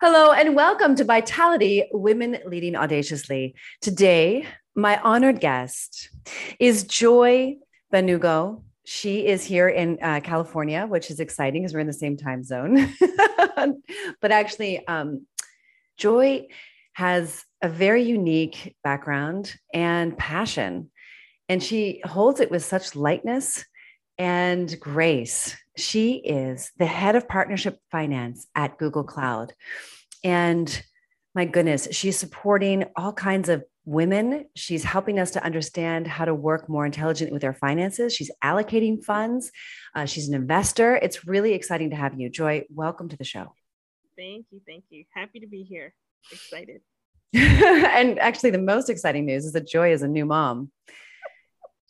Hello, and welcome to Vitality Women Leading Audaciously. Today, my honored guest is Joy Benugo. She is here in uh, California, which is exciting because we're in the same time zone. but actually, um, Joy has a very unique background and passion, and she holds it with such lightness and grace. She is the head of partnership finance at Google Cloud. And my goodness, she's supporting all kinds of women. She's helping us to understand how to work more intelligently with our finances. She's allocating funds. Uh, she's an investor. It's really exciting to have you. Joy, welcome to the show. Thank you. Thank you. Happy to be here. Excited. and actually, the most exciting news is that Joy is a new mom.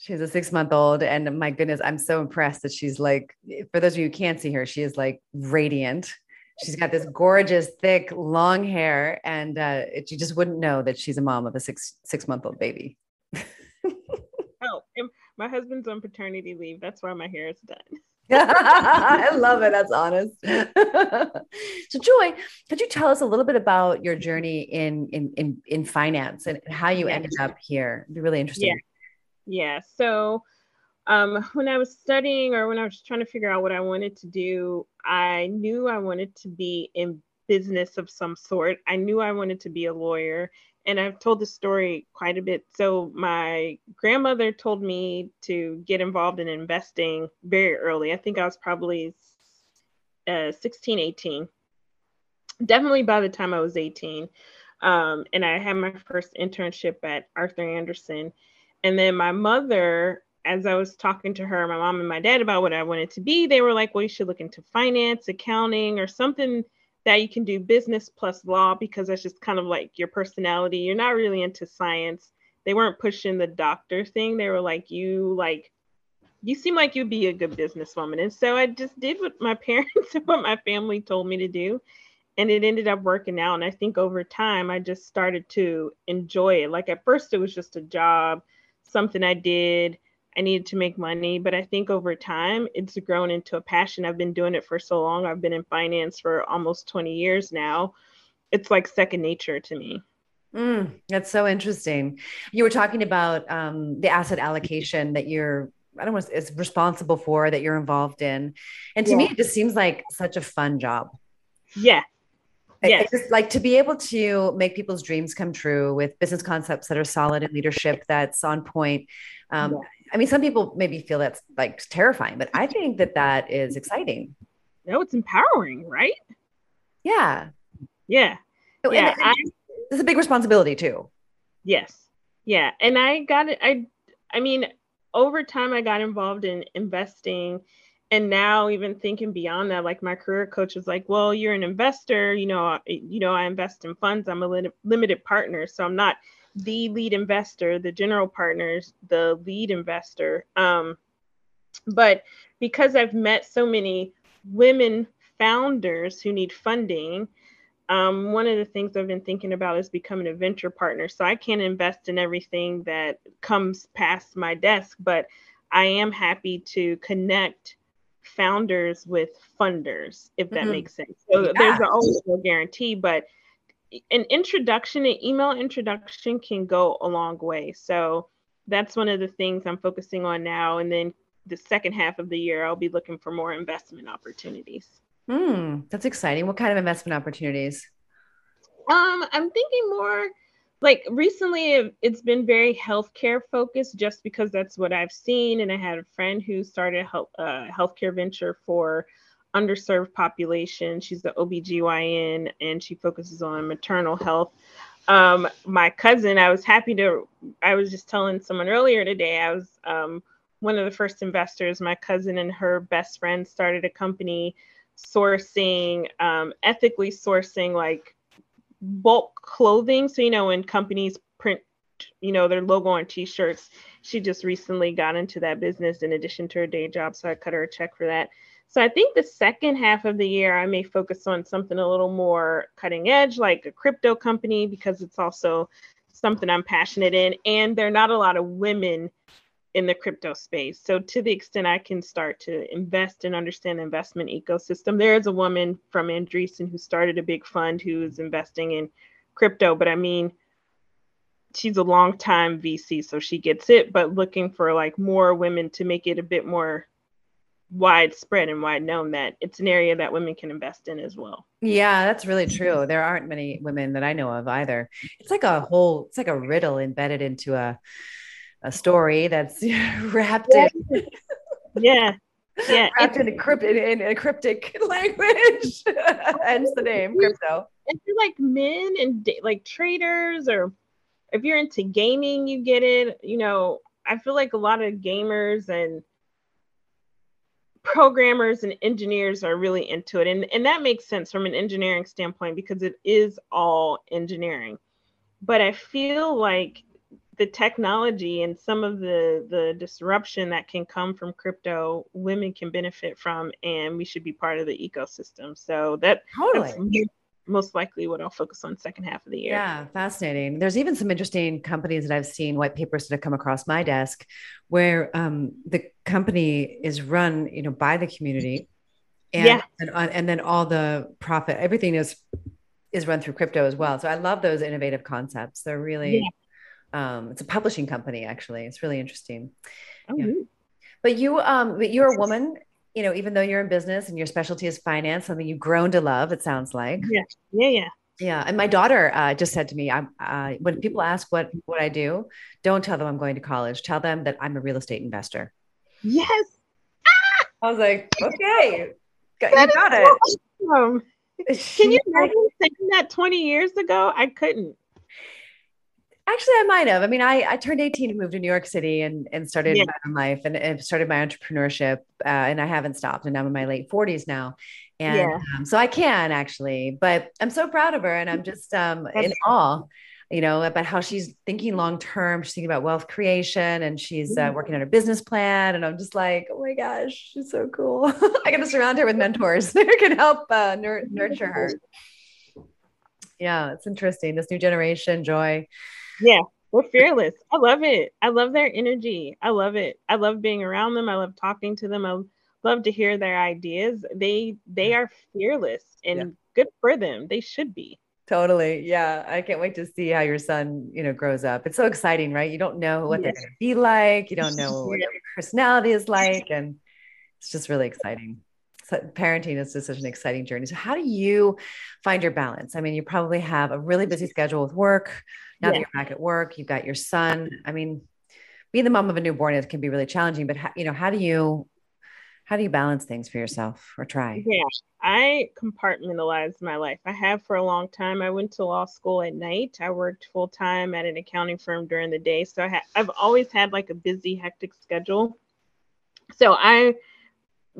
She's a six month old. And my goodness, I'm so impressed that she's like, for those of you who can't see her, she is like radiant. She's got this gorgeous, thick, long hair, and uh, it, you just wouldn't know that she's a mom of a six six month old baby. oh, my husband's on paternity leave. That's why my hair is done. I love it. That's honest. so, Joy, could you tell us a little bit about your journey in in in, in finance and how you ended up here? It'd be really interesting. Yeah. Yeah. So, um, when I was studying or when I was trying to figure out what I wanted to do, I knew I wanted to be in business of some sort. I knew I wanted to be a lawyer. And I've told this story quite a bit. So, my grandmother told me to get involved in investing very early. I think I was probably uh, 16, 18. Definitely by the time I was 18. Um, and I had my first internship at Arthur Andersen. And then my mother as I was talking to her, my mom and my dad about what I wanted to be, they were like, well, you should look into finance, accounting, or something that you can do business plus law because that's just kind of like your personality. You're not really into science. They weren't pushing the doctor thing. They were like, you like, you seem like you'd be a good businesswoman. And so I just did what my parents and what my family told me to do. And it ended up working out. And I think over time, I just started to enjoy it. Like at first, it was just a job, something I did I needed to make money. But I think over time, it's grown into a passion. I've been doing it for so long. I've been in finance for almost 20 years now. It's like second nature to me. Mm, that's so interesting. You were talking about um, the asset allocation that you're, I don't know, is responsible for that you're involved in. And to yeah. me, it just seems like such a fun job. Yeah. Yeah. Just like to be able to make people's dreams come true with business concepts that are solid and leadership that's on point. Um, yeah. I mean, some people maybe feel that's like terrifying, but I think that that is exciting. No, it's empowering, right? Yeah. Yeah. So, yeah. And, and I, it's a big responsibility too. Yes. Yeah. And I got it. I, I mean, over time, I got involved in investing. And now, even thinking beyond that, like my career coach was like, "Well, you're an investor. You know, you know, I invest in funds. I'm a limited partner, so I'm not the lead investor, the general partners, the lead investor. Um, but because I've met so many women founders who need funding, um, one of the things I've been thinking about is becoming a venture partner. So I can't invest in everything that comes past my desk, but I am happy to connect founders with funders, if that mm-hmm. makes sense. So yeah. there's always no guarantee, but an introduction, an email introduction can go a long way. So that's one of the things I'm focusing on now. And then the second half of the year, I'll be looking for more investment opportunities. Hmm, that's exciting. What kind of investment opportunities? Um, I'm thinking more like recently it's been very healthcare focused just because that's what I've seen. And I had a friend who started a health, uh, healthcare venture for underserved population. She's the OBGYN and she focuses on maternal health. Um, my cousin, I was happy to, I was just telling someone earlier today, I was um, one of the first investors. My cousin and her best friend started a company sourcing, um, ethically sourcing like bulk clothing. So, you know, when companies print, you know, their logo on t shirts, she just recently got into that business in addition to her day job. So I cut her a check for that. So I think the second half of the year, I may focus on something a little more cutting edge, like a crypto company, because it's also something I'm passionate in. And there are not a lot of women in the crypto space. So to the extent I can start to invest and understand the investment ecosystem, there is a woman from Andreessen who started a big fund who is investing in crypto. But I mean, she's a long time VC, so she gets it, but looking for like more women to make it a bit more widespread and wide known that it's an area that women can invest in as well. Yeah, that's really true. There aren't many women that I know of either. It's like a whole, it's like a riddle embedded into a a story that's wrapped yeah. in yeah. Yeah. wrapped in a cryptic in a cryptic language. Hence the name crypto. If you're like men and like traders or if you're into gaming, you get it. You know, I feel like a lot of gamers and programmers and engineers are really into it. And, and that makes sense from an engineering standpoint because it is all engineering. But I feel like the technology and some of the the disruption that can come from crypto women can benefit from and we should be part of the ecosystem so that totally most likely what I'll focus on second half of the year. Yeah, fascinating. There's even some interesting companies that I've seen, white papers that have come across my desk, where um, the company is run, you know, by the community, and yeah. and, and then all the profit, everything is is run through crypto as well. So I love those innovative concepts. They're really, yeah. Um, it's a publishing company actually. It's really interesting. Oh, yeah. But you, um, but you're a woman you know, even though you're in business and your specialty is finance, something you've grown to love, it sounds like. Yeah. Yeah. Yeah. Yeah. And my daughter uh, just said to me, I'm, uh, when people ask what, what I do, don't tell them I'm going to college. Tell them that I'm a real estate investor. Yes. I was like, okay, got, you got it. Awesome. Can you imagine saying that 20 years ago? I couldn't. Actually, I might have. I mean, I, I turned 18 and moved to New York City and, and started yeah. my own life and, and, started my entrepreneurship. Uh, and I haven't stopped. And I'm in my late 40s now. And yeah. um, so I can actually, but I'm so proud of her. And I'm just um, in awe, you know, about how she's thinking long term. She's thinking about wealth creation and she's uh, working on her business plan. And I'm just like, oh my gosh, she's so cool. I got to surround her with mentors that can help uh, nur- nurture her. Yeah, it's interesting. This new generation, Joy yeah, we're fearless. I love it. I love their energy. I love it. I love being around them. I love talking to them. I love to hear their ideas. They they are fearless and yeah. good for them. They should be. Totally. Yeah. I can't wait to see how your son, you know, grows up. It's so exciting, right? You don't know what yes. they're going to be like. You don't know what their personality is like. And it's just really exciting. So parenting is just such an exciting journey. So how do you find your balance? I mean, you probably have a really busy schedule with work, now yeah. that you're back at work, you've got your son. I mean, being the mom of a newborn it can be really challenging, but how, you know, how do you how do you balance things for yourself or try? Yeah, I compartmentalized my life. I have for a long time. I went to law school at night. I worked full time at an accounting firm during the day. So I ha- I've always had like a busy, hectic schedule. So I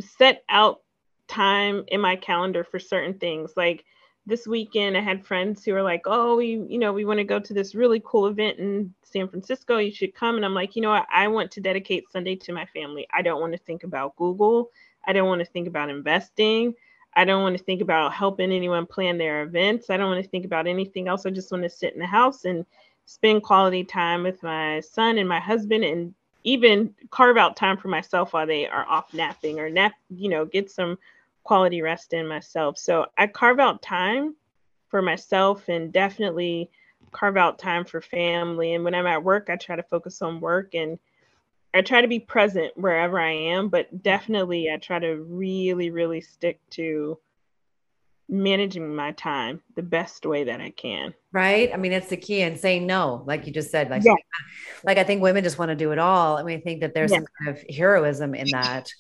set out time in my calendar for certain things. Like this weekend i had friends who were like oh we you know we want to go to this really cool event in san francisco you should come. And i'm like you know what? I want to dedicate sunday to my family. I don't want to think about google. I don't want to think about investing. I don't want to think about helping anyone plan their events. I don't want to think about anything else. I just want to sit in the house and spend quality time with my son and my husband and even carve out time for myself while they are off napping or nap you know get some quality rest in myself. So I carve out time for myself and definitely carve out time for family. And when I'm at work, I try to focus on work and I try to be present wherever I am, but definitely I try to really, really stick to managing my time the best way that I can. Right. I mean, it's the key and saying no, like you just said, like, yeah. like I think women just want to do it all. I mean, I think that there's yeah. some kind of heroism in that.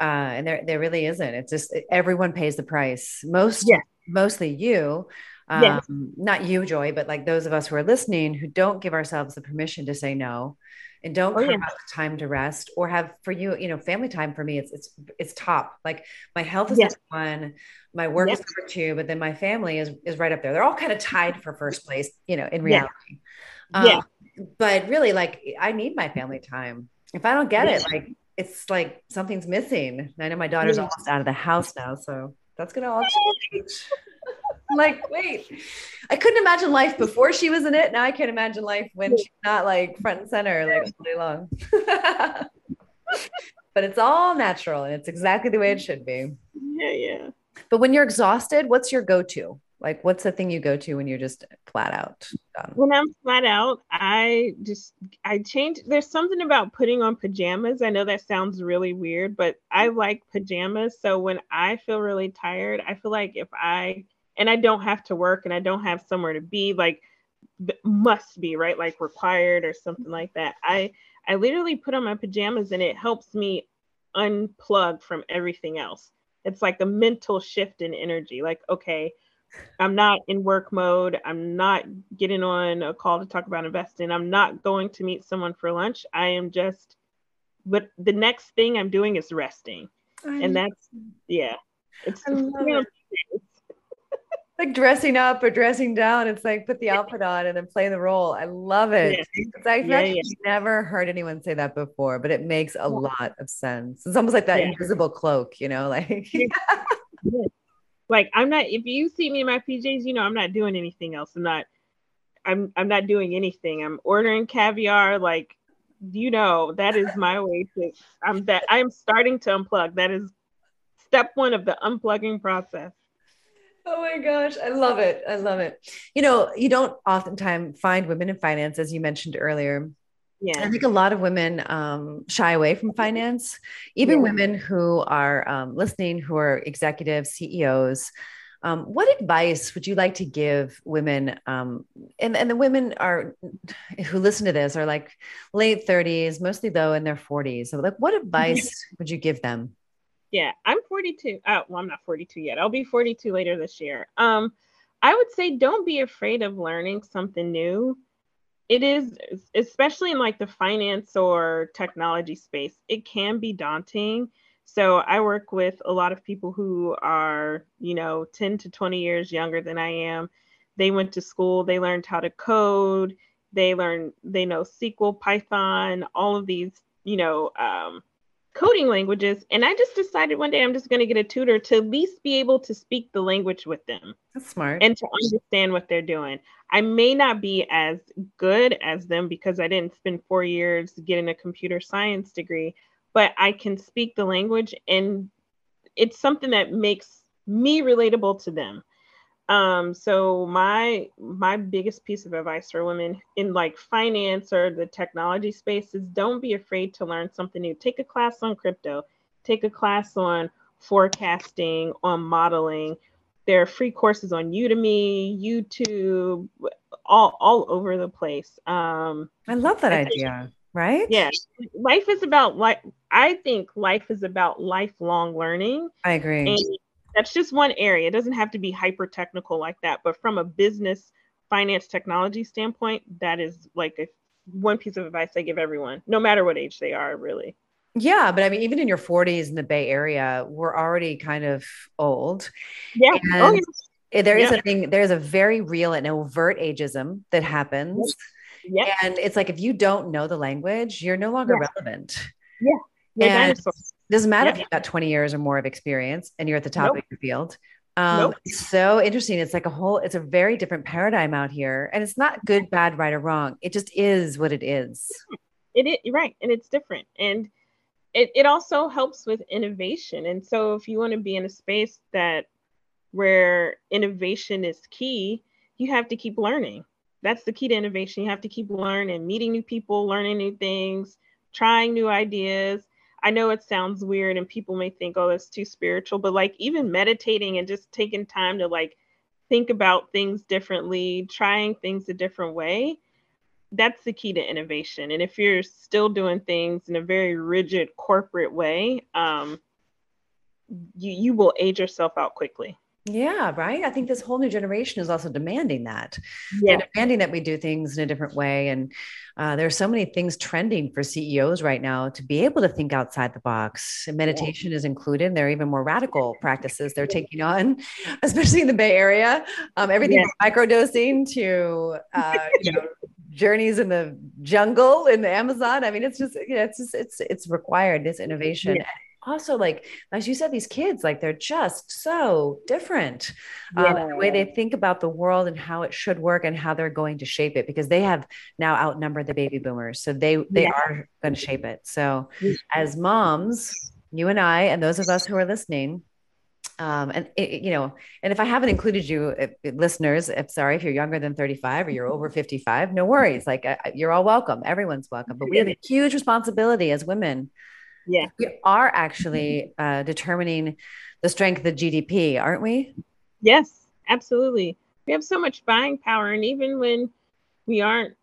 Uh, and there, there really isn't. It's just everyone pays the price. Most, yeah. mostly you. Um, yes. Not you, Joy, but like those of us who are listening who don't give ourselves the permission to say no and don't oh, yeah. time to rest or have for you, you know, family time for me, it's it's it's top. Like my health is one, my work is number two, but then my family is is right up there. They're all kind of tied for first place, you know, in reality. Yeah. Um, yeah. But really, like I need my family time. If I don't get it, like it's like something's missing. I know my daughter's almost out of the house now, so that's gonna all change. Like, wait, I couldn't imagine life before she was in it. Now I can't imagine life when she's not like front and center like all day long. but it's all natural and it's exactly the way it should be. Yeah, yeah. But when you're exhausted, what's your go-to? Like, what's the thing you go to when you're just flat out done? When I'm flat out, I just I change. There's something about putting on pajamas. I know that sounds really weird, but I like pajamas. So when I feel really tired, I feel like if I and I don't have to work and I don't have somewhere to be, like must be right, like required or something like that. I I literally put on my pajamas and it helps me unplug from everything else. It's like a mental shift in energy. Like, okay, I'm not in work mode. I'm not getting on a call to talk about investing. I'm not going to meet someone for lunch. I am just, but the next thing I'm doing is resting. I and that's, yeah. It's, it. like dressing up or dressing down. It's like put the outfit on and then play the role. I love it. Yeah. I've yeah, yeah. never heard anyone say that before, but it makes a lot of sense. It's almost like that invisible cloak, you know, like like I'm not if you see me in my PJs, you know, I'm not doing anything else. I'm not I'm I'm not doing anything. I'm ordering caviar like you know, that is my way to I'm that I'm starting to unplug. That is step 1 of the unplugging process. Oh my gosh, I love it. I love it. You know, you don't oftentimes find women in finance, as you mentioned earlier. Yeah. I think a lot of women um, shy away from finance, even yeah. women who are um, listening, who are executives, CEOs. Um, what advice would you like to give women? Um, and, and the women are who listen to this are like late 30s, mostly though in their 40s. So, like, what advice would you give them? Yeah, I'm 42. Oh, well, I'm not 42 yet. I'll be 42 later this year. Um, I would say don't be afraid of learning something new. It is, especially in like the finance or technology space, it can be daunting. So I work with a lot of people who are, you know, 10 to 20 years younger than I am. They went to school, they learned how to code, they learn, they know SQL, Python, all of these, you know, um, coding languages. And I just decided one day I'm just going to get a tutor to at least be able to speak the language with them. That's smart. And to understand what they're doing. I may not be as good as them because I didn't spend four years getting a computer science degree, but I can speak the language and it's something that makes me relatable to them. Um, so my my biggest piece of advice for women in like finance or the technology space is don't be afraid to learn something new. Take a class on crypto, take a class on forecasting, on modeling. There are free courses on Udemy, YouTube, all all over the place. Um, I love that idea. Right? Yeah. Life is about like I think life is about lifelong learning. I agree. And that's just one area. It doesn't have to be hyper technical like that, but from a business finance technology standpoint, that is like a one piece of advice I give everyone, no matter what age they are, really. Yeah, but I mean, even in your 40s in the Bay Area, we're already kind of old. Yeah. Oh, yeah. Eh, there is yeah. a thing, there's a very real and overt ageism that happens. Yeah. And it's like if you don't know the language, you're no longer yeah. relevant. Yeah. And doesn't matter yeah. if you've got 20 years or more of experience and you're at the top nope. of your field. Um, nope. so interesting. It's like a whole, it's a very different paradigm out here. And it's not good, bad, right, or wrong. It just is what it is. It is right. And it's different. And it, it also helps with innovation. And so if you want to be in a space that where innovation is key, you have to keep learning. That's the key to innovation. You have to keep learning, meeting new people, learning new things, trying new ideas I know it sounds weird and people may think, oh, that's too spiritual, but like even meditating and just taking time to like think about things differently, trying things a different way, that's the key to innovation. And if you're still doing things in a very rigid corporate way, um, you, you will age yourself out quickly. Yeah, right. I think this whole new generation is also demanding that. Yeah. They're demanding that we do things in a different way. And uh, there are so many things trending for CEOs right now to be able to think outside the box. And meditation is included. There are even more radical practices they're taking on, especially in the Bay Area. Um, everything Yeah. from microdosing to uh, you know, journeys in the jungle in the Amazon. I mean, it's just you know, it's just, it's it's required this innovation. Yeah. Also, like as you said, these kids like they're just so different. Um, and the way they think about the world and how it should work and how they're going to shape it because they have now outnumbered the baby boomers, so they they Yeah. are going to shape it. So, as moms, you and I, and those of us who are listening, um, and it, it- you know, and if I haven't included you, if, if listeners, if sorry, if you're younger than 35 or you're over 55, no worries. Like you're all welcome. Everyone's welcome. But we have a huge responsibility as women. Yeah. We are actually uh, determining the strength of the GDP, aren't we? Yes, absolutely. We have so much buying power, and even when we aren't,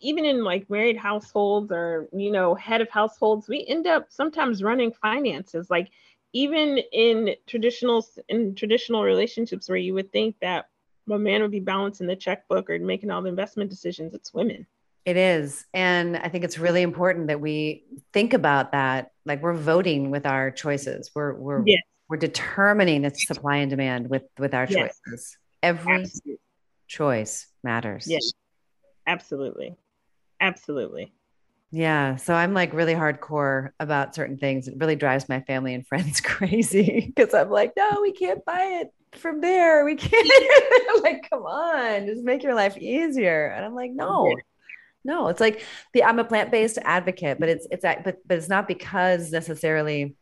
even in like married households or you know head of households, we end up sometimes running finances. Like even in traditional in traditional relationships where you would think that a man would be balancing the checkbook or making all the investment decisions, it's women. It is. And I think it's really important that we think about that. Like we're voting with our choices. We're we're Yes. we're determining the supply and demand with with our Yes. choices. Every Absolutely. choice matters. Yes. Absolutely. Absolutely. Yeah. So I'm like really hardcore about certain things. It really drives my family and friends crazy because I'm like, no, we can't buy it from there. We can't. like, come on, just make your life easier. And I'm like, no. No, it's like the I'm a plant-based advocate, but it's it's but but it's not because necessarily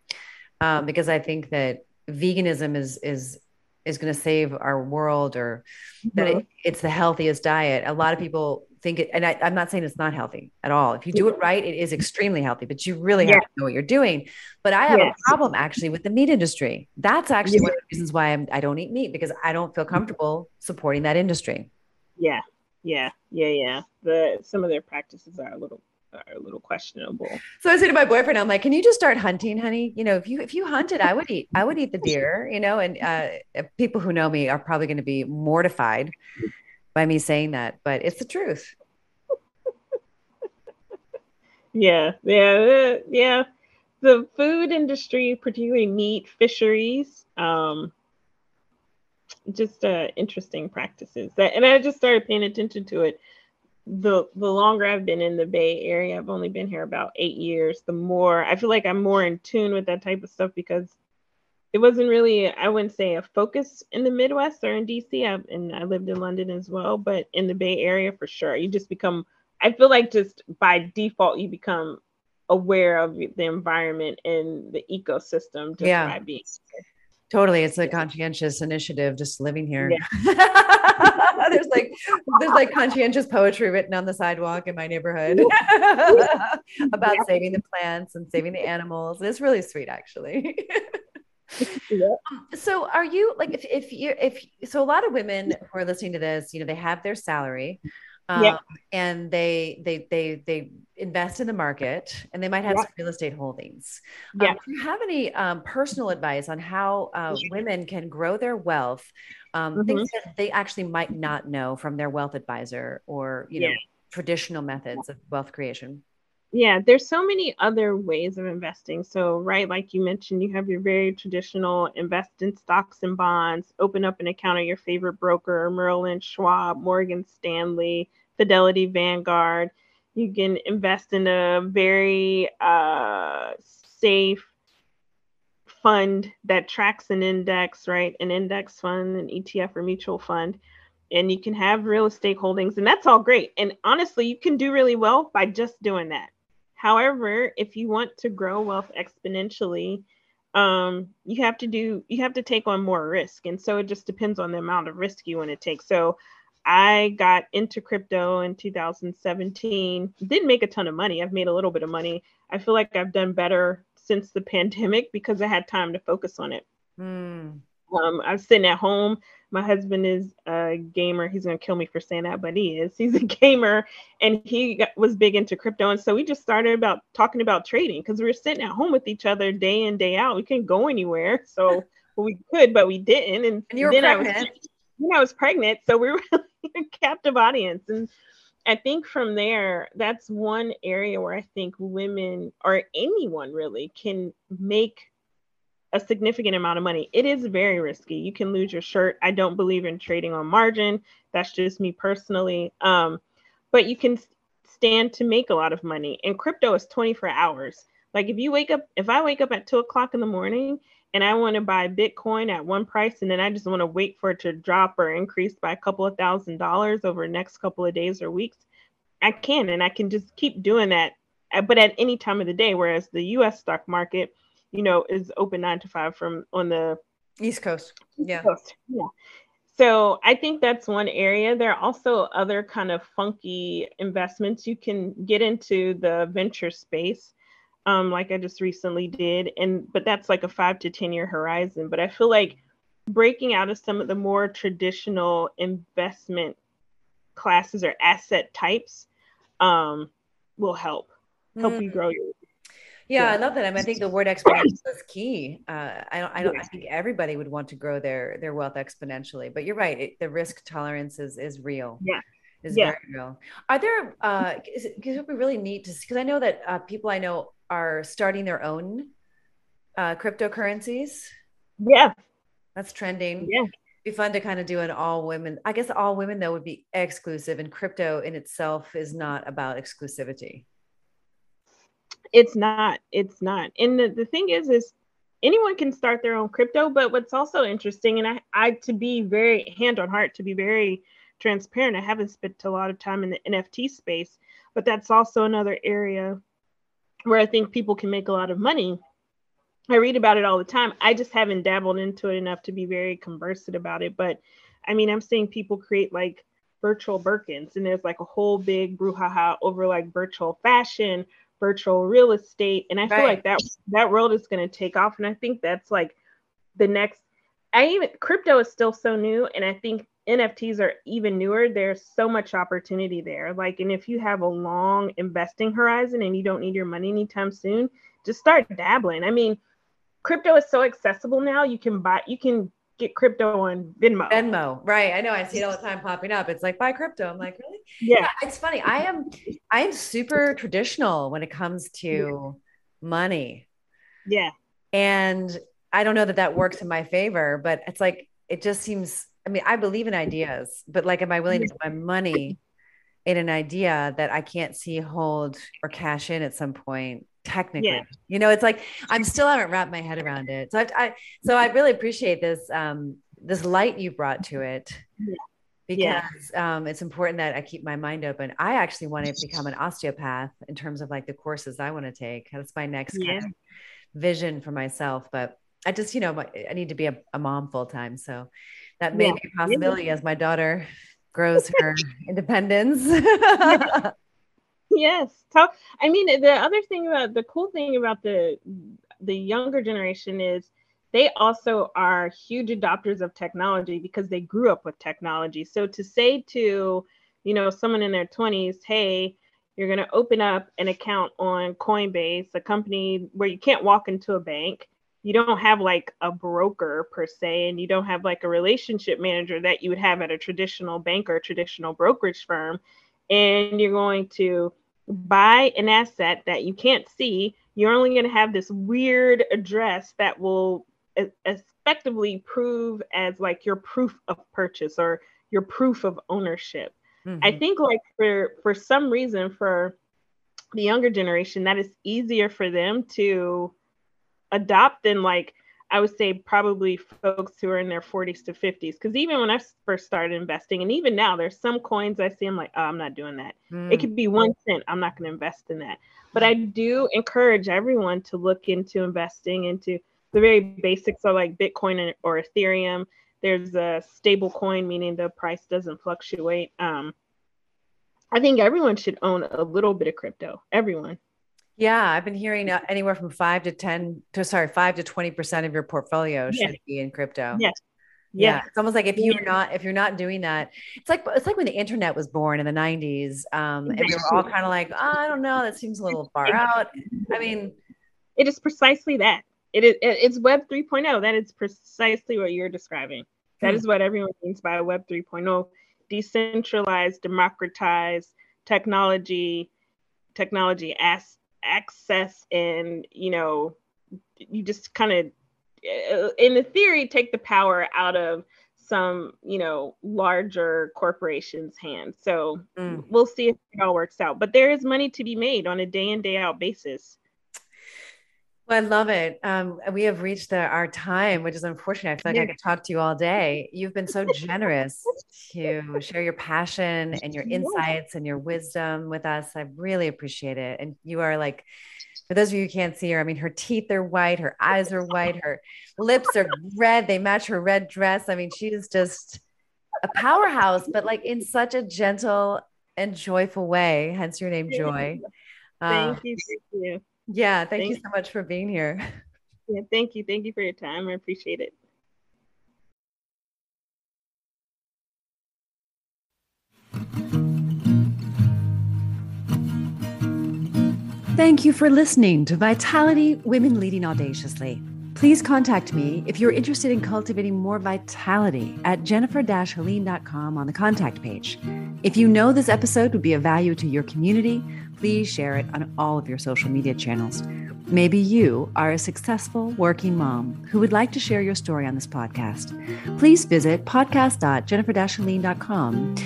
um, because I think that veganism is is is going to save our world or that it, it's the healthiest diet. A lot of people think it, and I, I'm not saying it's not healthy at all. If you do it right, it is extremely healthy, but you really have to know what you're doing. But I have Yes. a problem actually with the meat industry. That's actually Yeah. one of the reasons why I'm, I don't eat meat because I don't feel comfortable supporting that industry. Yeah, yeah, yeah, yeah. The some of their practices are a little are a little questionable. So I say to my boyfriend, I'm like, "Can you just start hunting, honey? You know, if you if you hunted, I would eat. I would eat the deer. You know." And uh, people who know me are probably going to be mortified by me saying that, but it's the truth. Yeah, yeah, yeah. The food industry, particularly meat fisheries, um, just uh, interesting practices. That, and I just started paying attention to it. The the longer I've been in the Bay Area, I've only been here about eight years. The more I feel like I'm more in tune with that type of stuff because it wasn't really I wouldn't say a focus in the Midwest or in DC. I, and I lived in London as well, but in the Bay Area for sure, you just become. I feel like just by default you become aware of the environment and the ecosystem just Yeah. by being Totally, it's a conscientious initiative just living here. Yeah. there's like there's like conscientious poetry written on the sidewalk in my neighborhood about saving the plants and saving the animals. It's really sweet, actually. Yeah. Um, so are you like if, if you if so a lot of women who are listening to this you know they have their salary um, Yeah. and they they they they invest in the market and they might have Yeah. some real estate holdings Yeah. um, do you have any um, personal advice on how uh, women can grow their wealth um, things Mm-hmm. that they actually might not know from their wealth advisor or you know traditional methods of wealth creation yeah there's so many other ways of investing. So right like you mentioned you have your very traditional invest in stocks and bonds open up an account at your favorite broker merrill lynch schwab morgan stanley fidelity vanguard. You can invest in a very uh, safe fund that tracks an index right? An index fund an etf or mutual fund and you can have real estate holdings and that's all great. And honestly you can do really well by just doing that However, if you want to grow wealth exponentially, um, you have to do you have to take on more risk, and so it just depends on the amount of risk you want to take. So, I got into crypto in 2017. Didn't make a ton of money. I've made a little bit of money. I feel like I've done better since the pandemic because I had time to focus on it. Hmm. Um, I was sitting at home. My husband is a gamer. He's gonna kill me for saying that, but he is. He's a gamer, and he got, was big into crypto. And so we just started about talking about trading because we were sitting at home with each other day in day out. We couldn't go anywhere, so we could, but we didn't. And, and you were then pregnant. I was, know, I was pregnant, so we were a captive audience. And I think from there, that's one area where I think women or anyone really can make a significant amount of money. It is very risky. You can lose your shirt. I don't believe in trading on margin. That's just me personally. Um, but you can stand to make a lot of money. And crypto is 24 hours. Like if you wake up, if I wake up at two o'clock in the morning and I want to buy Bitcoin at one price and then I just want to wait for it to drop or increase by a couple of thousand dollars over the next couple of days or weeks, I can and I can just keep doing that. Uh, but at any time of the day, whereas the US stock market, you know, is open nine to five from on the East Coast. Yeah. Coast. Yeah. So I think that's one area. There are also other kind of funky investments you can get into the venture space um, like I just recently did. And but that's like a five to 10 year horizon. But I feel like breaking out of some of the more traditional investment classes or asset types um, will help help mm. you grow your yeah, I love that. I mean, I think the word exponential is key. Uh, I don't, I don't, I think everybody would want to grow their their wealth exponentially. But you're right; it, the risk tolerance is is real. Yeah, is yeah. very real. Are there? Uh, because it, it would be really neat to because I know that uh, people I know are starting their own uh, cryptocurrencies. Yeah, that's trending. Yeah, be fun to kind of do an all women. I guess all women though would be exclusive, and crypto in itself is not about exclusivity. It's not. It's not. And the, the thing is, is anyone can start their own crypto. But what's also interesting, and I, I to be very hand on heart, to be very transparent, I haven't spent a lot of time in the NFT space, but that's also another area where I think people can make a lot of money. I read about it all the time. I just haven't dabbled into it enough to be very conversant about it. But I mean, I'm seeing people create like virtual Birkins, and there's like a whole big brouhaha over like virtual fashion, virtual real estate, and I feel right. like that that world is going to take off. And I think that's like the next. I even crypto is still so new, and I think NFTs are even newer, there's so much opportunity there. Like, and if you have a long investing horizon and you don't need your money anytime soon, just start dabbling. I mean, crypto is so accessible now. You can buy, you can get crypto on Venmo. Venmo, right? I know. I see it all the time popping up. It's like buy crypto. I'm like, really? Yeah. yeah it's funny. I am, I am super traditional when it comes to yeah. money. Yeah. And I don't know that that works in my favor, but it's like it just seems I mean, I believe in ideas, but like, am I willing to put my money in an idea that I can't see hold or cash in at some point? Technically, yeah. you know, it's like I'm still haven't wrapped my head around it. So I, I so I really appreciate this um, this light you brought to it. Yeah. Because yeah. um, it's important that I keep my mind open. I actually want to become an osteopath in terms of like the courses I want to take. That's my next kind of vision for myself. But I just, you know, I need to be a, a mom full time. So that may be a possibility as my daughter grows her independence. yes. So, I mean, the other thing about the cool thing about the the younger generation is they also are huge adopters of technology because they grew up with technology. So to say to, you know, someone in their 20s, hey, you're going to open up an account on Coinbase, a company where you can't walk into a bank you don't have like a broker per se and you don't have like a relationship manager that you would have at a traditional bank or a traditional brokerage firm and you're going to buy an asset that you can't see you're only going to have this weird address that will effectively prove as like your proof of purchase or your proof of ownership mm-hmm. i think like for for some reason for the younger generation that is easier for them to adopt than like I would say probably folks who are in their 40s to 50s. Because even when I first started investing, and even now, there's some coins I see, I'm like, oh, I'm not doing that. Mm. It could be one cent. I'm not going to invest in that. But I do encourage everyone to look into investing into the very basics of like Bitcoin or Ethereum. There's a stable coin, meaning the price doesn't fluctuate. Um, I think everyone should own a little bit of crypto. Everyone. Yeah, I've been hearing uh, anywhere from five to 10 to sorry, five to 20% of your portfolio should be in crypto. Yes. Yeah. yeah. It's almost like if you're not, if you're not doing that, it's like, it's like when the internet was born in the nineties. Um, and we were all kind of like, oh, I don't know. That seems a little far out. I mean, it is precisely that. it is it's Web 3.0. That is precisely what you're describing. That hmm. is what everyone means by Web 3.0: decentralized, democratized technology, technology as, access, and you know, you just kind of, uh, in the theory, take the power out of some you know larger corporations hands. So mm. we'll see if it all works out. But there is money to be made on a day in day out basis well, I love it. Um, we have reached the, our time, which is unfortunate. I feel like. I could talk to you all day. You've been so generous to share your passion and your insights and your wisdom with us. I really appreciate it. And you are like, for those of you who can't see her, I mean, her teeth are white, her eyes are white, her lips are red. They match her red dress. I mean, she is just a powerhouse, but like in such a gentle and joyful way. Hence your name, Joy. Thank uh, you. Thank you. Yeah, thank, thank you so much for being here. Yeah, thank you. Thank you for your time. I appreciate it. Thank you for listening to Vitality Women Leading Audaciously. Please contact me if you're interested in cultivating more vitality at jennifer-helene.com on the contact page. If you know this episode would be of value to your community, please share it on all of your social media channels. Maybe you are a successful working mom who would like to share your story on this podcast. Please visit podcast.jennifer-helene.com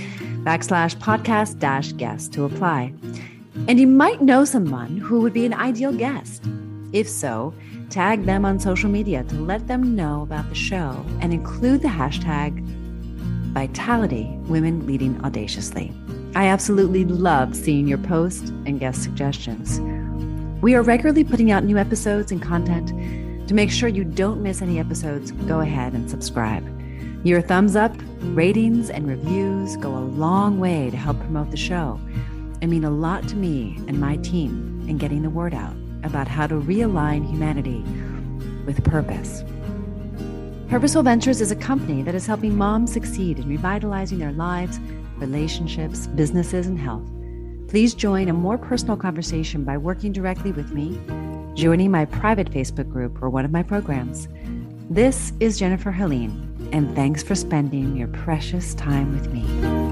backslash podcast dash guest to apply. And you might know someone who would be an ideal guest. If so, tag them on social media to let them know about the show and include the hashtag Vitality Women Leading Audaciously. I absolutely love seeing your posts and guest suggestions. We are regularly putting out new episodes and content. To make sure you don't miss any episodes, go ahead and subscribe. Your thumbs up, ratings, and reviews go a long way to help promote the show and mean a lot to me and my team in getting the word out about how to realign humanity with purpose. Purposeful Ventures is a company that is helping moms succeed in revitalizing their lives relationships, businesses, and health. Please join a more personal conversation by working directly with me, joining my private Facebook group, or one of my programs. This is Jennifer Helene, and thanks for spending your precious time with me.